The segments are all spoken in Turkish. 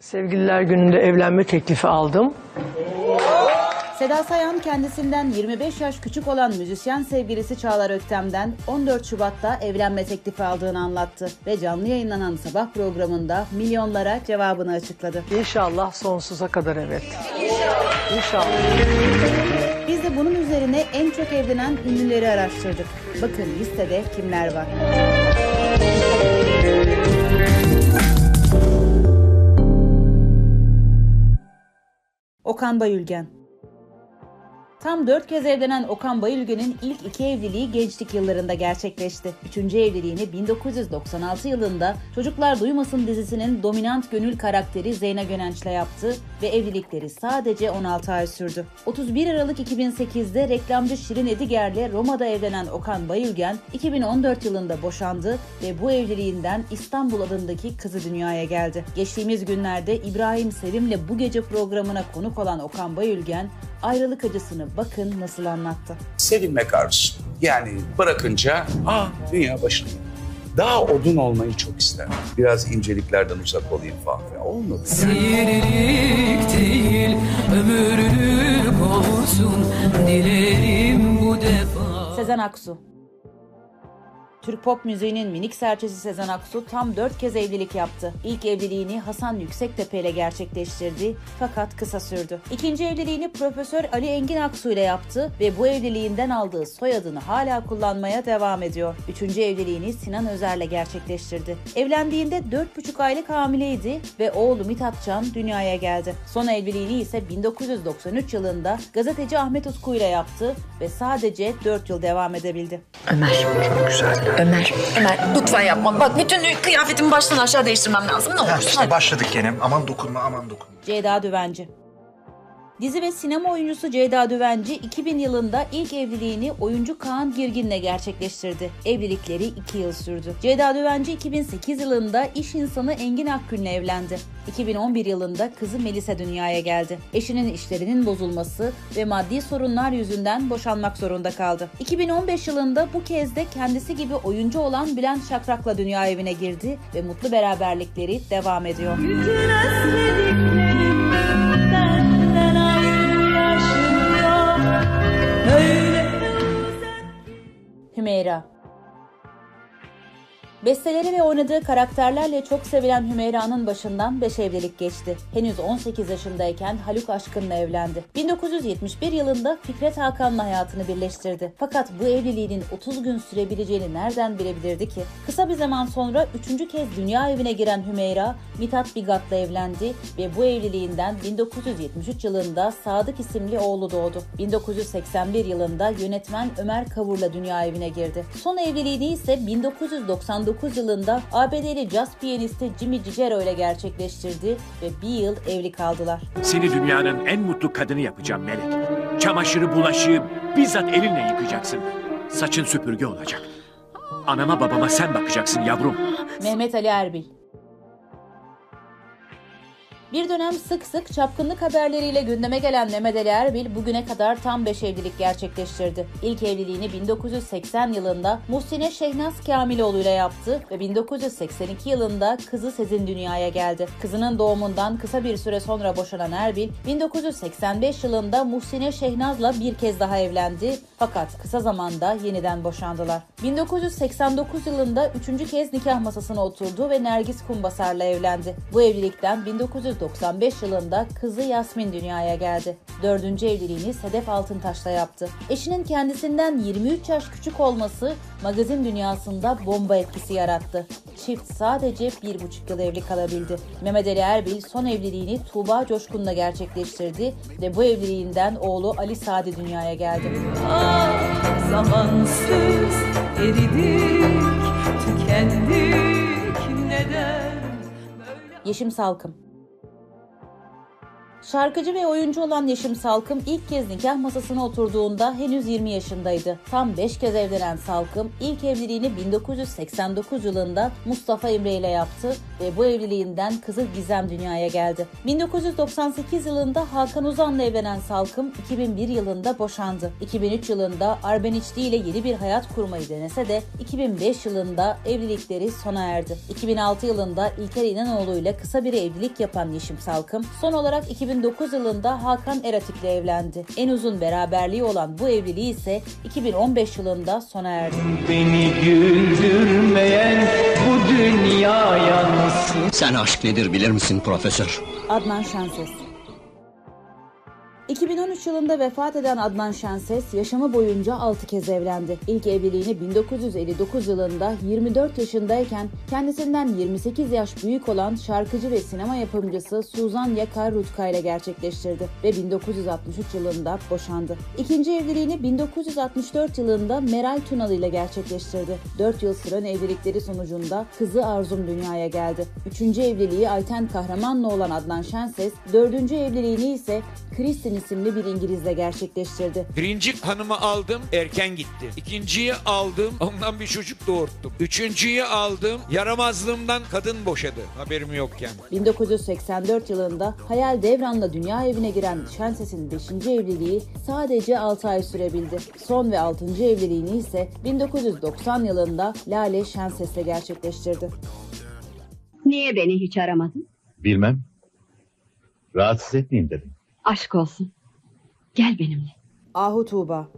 Sevgililer gününde evlenme teklifi aldım. Seda Sayan kendisinden 25 yaş küçük olan müzisyen sevgilisi Çağlar Öktem'den 14 Şubat'ta evlenme teklifi aldığını anlattı ve canlı yayınlanan sabah programında milyonlara cevabını açıkladı. İnşallah sonsuza kadar evet. İnşallah. Biz de bunun üzerine en çok evlenen ünlüleri araştırdık. Bakın listede kimler var. qanday yulgan Tam dört kez evlenen Okan Bayülgen'in ilk iki evliliği gençlik yıllarında gerçekleşti. Üçüncü evliliğini 1996 yılında Çocuklar Duymasın dizisinin dominant gönül karakteri Zeyna Gönenç'le yaptı ve evlilikleri sadece 16 ay sürdü. 31 Aralık 2008'de reklamcı Şirin Ediger'le Roma'da evlenen Okan Bayülgen 2014 yılında boşandı ve bu evliliğinden İstanbul adındaki kızı dünyaya geldi. Geçtiğimiz günlerde İbrahim Sevim'le bu gece programına konuk olan Okan Bayülgen ayrılık acısını bakın nasıl anlattı. sevilmek arzusu. Yani bırakınca aa dünya başına. Daha odun olmayı çok isterdim. Biraz inceliklerden uzak olayım falan. filan. Olmadı. Seyirlik değil ömürlük olsun dilerim bu defa. Sezen Aksu Türk pop müziğinin minik serçesi Sezen Aksu tam 4 kez evlilik yaptı. İlk evliliğini Hasan Yüksektepe ile gerçekleştirdi fakat kısa sürdü. İkinci evliliğini Profesör Ali Engin Aksu ile yaptı ve bu evliliğinden aldığı soyadını hala kullanmaya devam ediyor. Üçüncü evliliğini Sinan Özer'le gerçekleştirdi. Evlendiğinde 4,5 aylık hamileydi ve oğlu Mithat Can dünyaya geldi. Son evliliğini ise 1993 yılında gazeteci Ahmet Utku ile yaptı ve sadece 4 yıl devam edebildi. Ömer. Ömer. Ömer lütfen yapma. Bak bütün kıyafetimi baştan aşağı değiştirmem lazım. Ne Ha, olur. işte başladık gene. Aman dokunma, aman dokunma. Ceyda Düvenci. Dizi ve sinema oyuncusu Ceyda Düvenci 2000 yılında ilk evliliğini oyuncu Kaan Girgin'le gerçekleştirdi. Evlilikleri 2 yıl sürdü. Ceyda Düvenci 2008 yılında iş insanı Engin Akgün'le evlendi. 2011 yılında kızı Melisa dünyaya geldi. Eşinin işlerinin bozulması ve maddi sorunlar yüzünden boşanmak zorunda kaldı. 2015 yılında bu kez de kendisi gibi oyuncu olan Bülent Şakrak'la dünya evine girdi ve mutlu beraberlikleri devam ediyor. Bütün Besteleri ve oynadığı karakterlerle çok sevilen Hümeyra'nın başından 5 evlilik geçti. Henüz 18 yaşındayken Haluk Aşkın'la evlendi. 1971 yılında Fikret Hakan'la hayatını birleştirdi. Fakat bu evliliğinin 30 gün sürebileceğini nereden bilebilirdi ki? Kısa bir zaman sonra 3. kez dünya evine giren Hümeyra, Mithat Bigat'la evlendi ve bu evliliğinden 1973 yılında Sadık isimli oğlu doğdu. 1981 yılında yönetmen Ömer Kavur'la dünya evine girdi. Son evliliğini ise 1999 yılında ABD'li jazz piyanisti Jimmy Cicero ile gerçekleştirdi ve bir yıl evli kaldılar. Seni dünyanın en mutlu kadını yapacağım Melek. Çamaşırı, bulaşığı bizzat elinle yıkacaksın. Saçın süpürge olacak. Anama babama sen bakacaksın yavrum. Mehmet Ali Erbil bir dönem sık sık çapkınlık haberleriyle gündeme gelen Mehmet Ali Erbil bugüne kadar tam 5 evlilik gerçekleştirdi. İlk evliliğini 1980 yılında Muhsine Şehnaz Kamiloğlu ile yaptı ve 1982 yılında kızı Sezin dünyaya geldi. Kızının doğumundan kısa bir süre sonra boşanan Erbil, 1985 yılında Muhsine Şehnaz'la bir kez daha evlendi fakat kısa zamanda yeniden boşandılar. 1989 yılında üçüncü kez nikah masasına oturdu ve Nergis Kumbasar'la evlendi. Bu evlilikten 1995 yılında kızı Yasmin dünyaya geldi. Dördüncü evliliğini Sedef Altıntaş'la yaptı. Eşinin kendisinden 23 yaş küçük olması magazin dünyasında bomba etkisi yarattı. Çift sadece bir buçuk yıl evli kalabildi. Mehmet Ali Erbil son evliliğini Tuğba Coşkun'la gerçekleştirdi ve bu evliliğinden oğlu Ali Sadi dünyaya geldi. Ah zamansız eridik tükendik neden Yeşim Salkım Şarkıcı ve oyuncu olan Yeşim Salkım ilk kez nikah masasına oturduğunda henüz 20 yaşındaydı. Tam 5 kez evlenen Salkım ilk evliliğini 1989 yılında Mustafa Emre ile yaptı ve bu evliliğinden kızı Gizem dünyaya geldi. 1998 yılında Hakan Uzan'la evlenen Salkım 2001 yılında boşandı. 2003 yılında Arbeniçli ile yeni bir hayat kurmayı denese de 2005 yılında evlilikleri sona erdi. 2006 yılında İlker İnanoğlu ile kısa bir evlilik yapan Yeşim Salkım son olarak 2009 yılında Hakan Eratik ile evlendi. En uzun beraberliği olan bu evliliği ise 2015 yılında sona erdi. Beni güldürmeyen bu dünya yansın Sen aşk nedir bilir misin profesör? Adnan Şenses 2013 yılında vefat eden Adnan Şenses yaşamı boyunca 6 kez evlendi. İlk evliliğini 1959 yılında 24 yaşındayken kendisinden 28 yaş büyük olan şarkıcı ve sinema yapımcısı Suzan Yakar Rutka ile gerçekleştirdi ve 1963 yılında boşandı. İkinci evliliğini 1964 yılında Meral Tunalı ile gerçekleştirdi. 4 yıl süren evlilikleri sonucunda kızı Arzum dünyaya geldi. Üçüncü evliliği Ayten Kahraman'la olan Adnan Şenses, dördüncü evliliğini ise Kristin isimli bir İngilizle gerçekleştirdi. Birinci hanımı aldım erken gitti. İkinciyi aldım ondan bir çocuk doğurttum. Üçüncüyü aldım yaramazlığımdan kadın boşadı. Haberim yokken. 1984 yılında Hayal Devran'la dünya evine giren Şenses'in 5. evliliği sadece 6 ay sürebildi. Son ve 6. evliliğini ise 1990 yılında Lale Şenses'le gerçekleştirdi. Niye beni hiç aramadın? Bilmem. Rahatsız etmeyeyim dedim. Aşk olsun. Gel benimle. Ahu Tuğba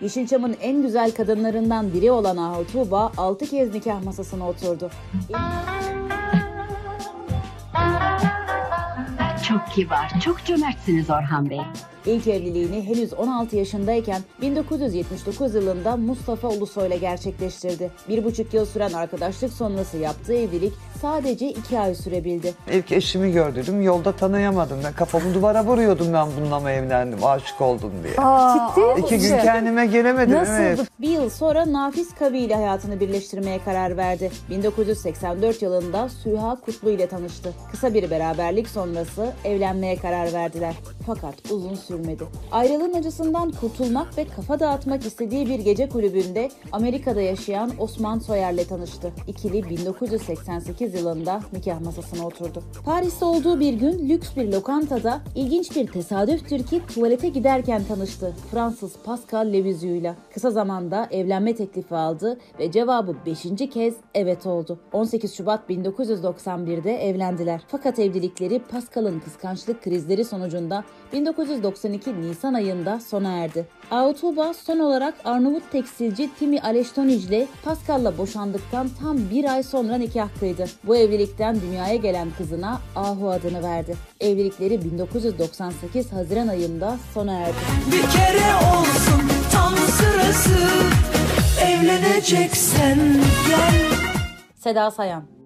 Yeşilçam'ın en güzel kadınlarından biri olan Ahu Tuğba 6 kez nikah masasına oturdu. Çok kibar, çok cömertsiniz Orhan Bey. İlk evliliğini henüz 16 yaşındayken 1979 yılında Mustafa Ulusoy ile gerçekleştirdi. Bir buçuk yıl süren arkadaşlık sonrası yaptığı evlilik sadece iki ay sürebildi. İlk eşimi gördüm yolda tanıyamadım. Ben kafamı duvara vuruyordum ben bununla mı evlendim aşık oldum diye. Ciddi İki gün kendime gelemedim evet. Bir yıl sonra Nafiz Kavi ile hayatını birleştirmeye karar verdi. 1984 yılında Süha Kutlu ile tanıştı. Kısa bir beraberlik sonrası evlenmeye karar verdiler. Fakat uzun sürmedi. Ayrılığın acısından kurtulmak ve kafa dağıtmak istediği bir gece kulübünde Amerika'da yaşayan Osman Soyer ile tanıştı. İkili 1988 yılında nikah masasına oturdu. Paris'te olduğu bir gün lüks bir lokantada ilginç bir tesadüftür ki tuvalete giderken tanıştı Fransız Pascal Leviziu'yla. Kısa zamanda evlenme teklifi aldı ve cevabı 5. kez evet oldu. 18 Şubat 1991'de evlendiler. Fakat evlilikleri Pascal'ın kıskançlık krizleri sonucunda 1992 Nisan ayında sona erdi. Autuba son olarak Arnavut tekstilci Timi Aleştonic ile Pascal'la boşandıktan tam bir ay sonra nikah kıydı. Bu evlilikten dünyaya gelen kızına Ahu adını verdi. Evlilikleri 1998 Haziran ayında sona erdi. Bir kere olsun tam sırası Evleneceksen gel Seda Sayan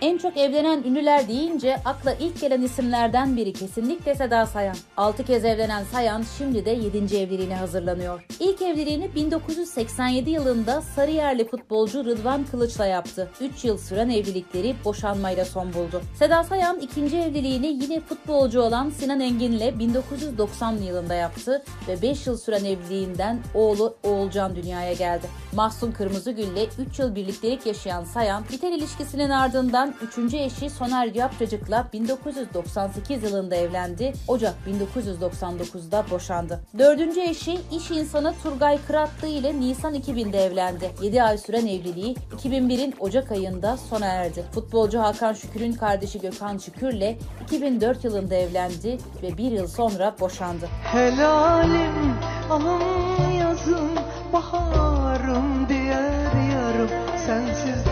en çok evlenen ünlüler deyince akla ilk gelen isimlerden biri kesinlikle Seda Sayan. 6 kez evlenen Sayan şimdi de 7. evliliğine hazırlanıyor. İlk evliliğini 1987 yılında Sarıyerli futbolcu Rıdvan Kılıç'la yaptı. 3 yıl süren evlilikleri boşanmayla son buldu. Seda Sayan ikinci evliliğini yine futbolcu olan Sinan Engin'le 1990 yılında yaptı ve 5 yıl süren evliliğinden oğlu Oğulcan dünyaya geldi. Mahsun Kırmızıgül'le 3 yıl birliktelik yaşayan Sayan, biten ilişkisinin ardından 3. eşi Soner Yapracık'la 1998 yılında evlendi. Ocak 1999'da boşandı. 4. eşi iş insanı Turgay Kıratlı ile Nisan 2000'de evlendi. 7 ay süren evliliği 2001'in Ocak ayında sona erdi. Futbolcu Hakan Şükür'ün kardeşi Gökhan Şükür'le 2004 yılında evlendi ve bir yıl sonra boşandı. Helalim alın yazım Baharım diğer yarım Çünkü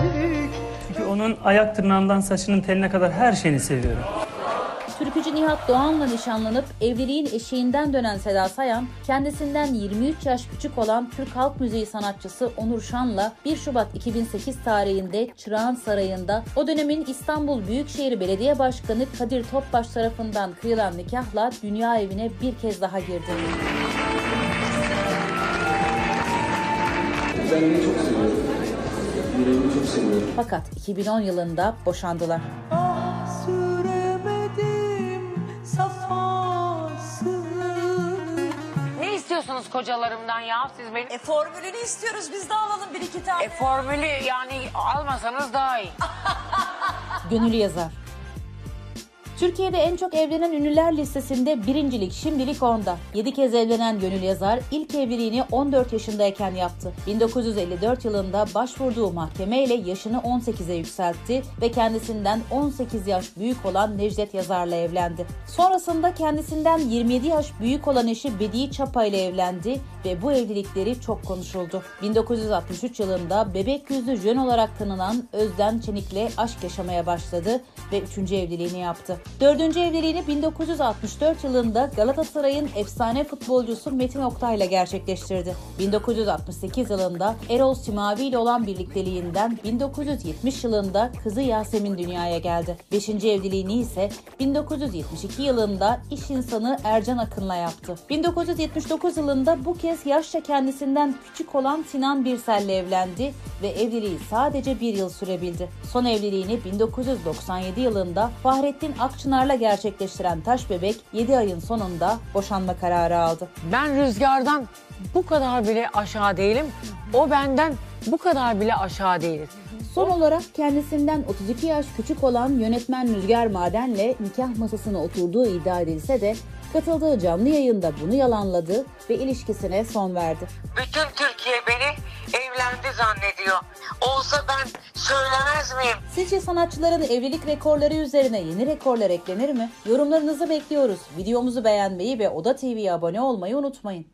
onun ayak tırnağından saçının teline kadar her şeyini seviyorum. Türkücü Nihat Doğan'la nişanlanıp evliliğin eşiğinden dönen Seda Sayan, kendisinden 23 yaş küçük olan Türk Halk Müziği sanatçısı Onur Şan'la 1 Şubat 2008 tarihinde Çırağan Sarayı'nda o dönemin İstanbul Büyükşehir Belediye Başkanı Kadir Topbaş tarafından kıyılan nikahla dünya evine bir kez daha girdi. Ben çok seviyorum çok seviyorum. Fakat 2010 yılında boşandılar. Ah, ne istiyorsunuz kocalarımdan ya? Siz benim... E formülünü istiyoruz biz de alalım bir iki tane. E formülü yani almasanız daha iyi. Gönül yazar. Türkiye'de en çok evlenen ünlüler listesinde birincilik şimdilik onda. 7 kez evlenen Gönül Yazar ilk evliliğini 14 yaşındayken yaptı. 1954 yılında başvurduğu mahkemeyle yaşını 18'e yükseltti ve kendisinden 18 yaş büyük olan Necdet Yazar'la evlendi. Sonrasında kendisinden 27 yaş büyük olan eşi Bediye Çapa ile evlendi ve bu evlilikleri çok konuşuldu. 1963 yılında bebek yüzlü jön olarak tanınan Özden Çenik'le aşk yaşamaya başladı ve 3. evliliğini yaptı. 4. evliliğini 1964 yılında Galatasaray'ın efsane futbolcusu Metin Oktay ile gerçekleştirdi. 1968 yılında Erol Simavi ile olan birlikteliğinden 1970 yılında kızı Yasemin dünyaya geldi. 5. evliliğini ise 1972 yılında iş insanı Ercan Akın'la yaptı. 1979 yılında bu kez yaşça kendisinden küçük olan Sinan Birsel'le evlendi ve evliliği sadece bir yıl sürebildi. Son evliliğini 1997 yılında Fahrettin Akçınar'la gerçekleştiren Taş Bebek 7 ayın sonunda boşanma kararı aldı. Ben rüzgardan bu kadar bile aşağı değilim. O benden bu kadar bile aşağı değiliz. Son olarak kendisinden 32 yaş küçük olan yönetmen Rüzgar Maden'le nikah masasına oturduğu iddia edilse de katıldığı canlı yayında bunu yalanladı ve ilişkisine son verdi. Bütün Türkiye beni evlendi zannediyor. Olsa ben söylemez miyim? Sizce sanatçıların evlilik rekorları üzerine yeni rekorlar eklenir mi? Yorumlarınızı bekliyoruz. Videomuzu beğenmeyi ve Oda TV'ye abone olmayı unutmayın.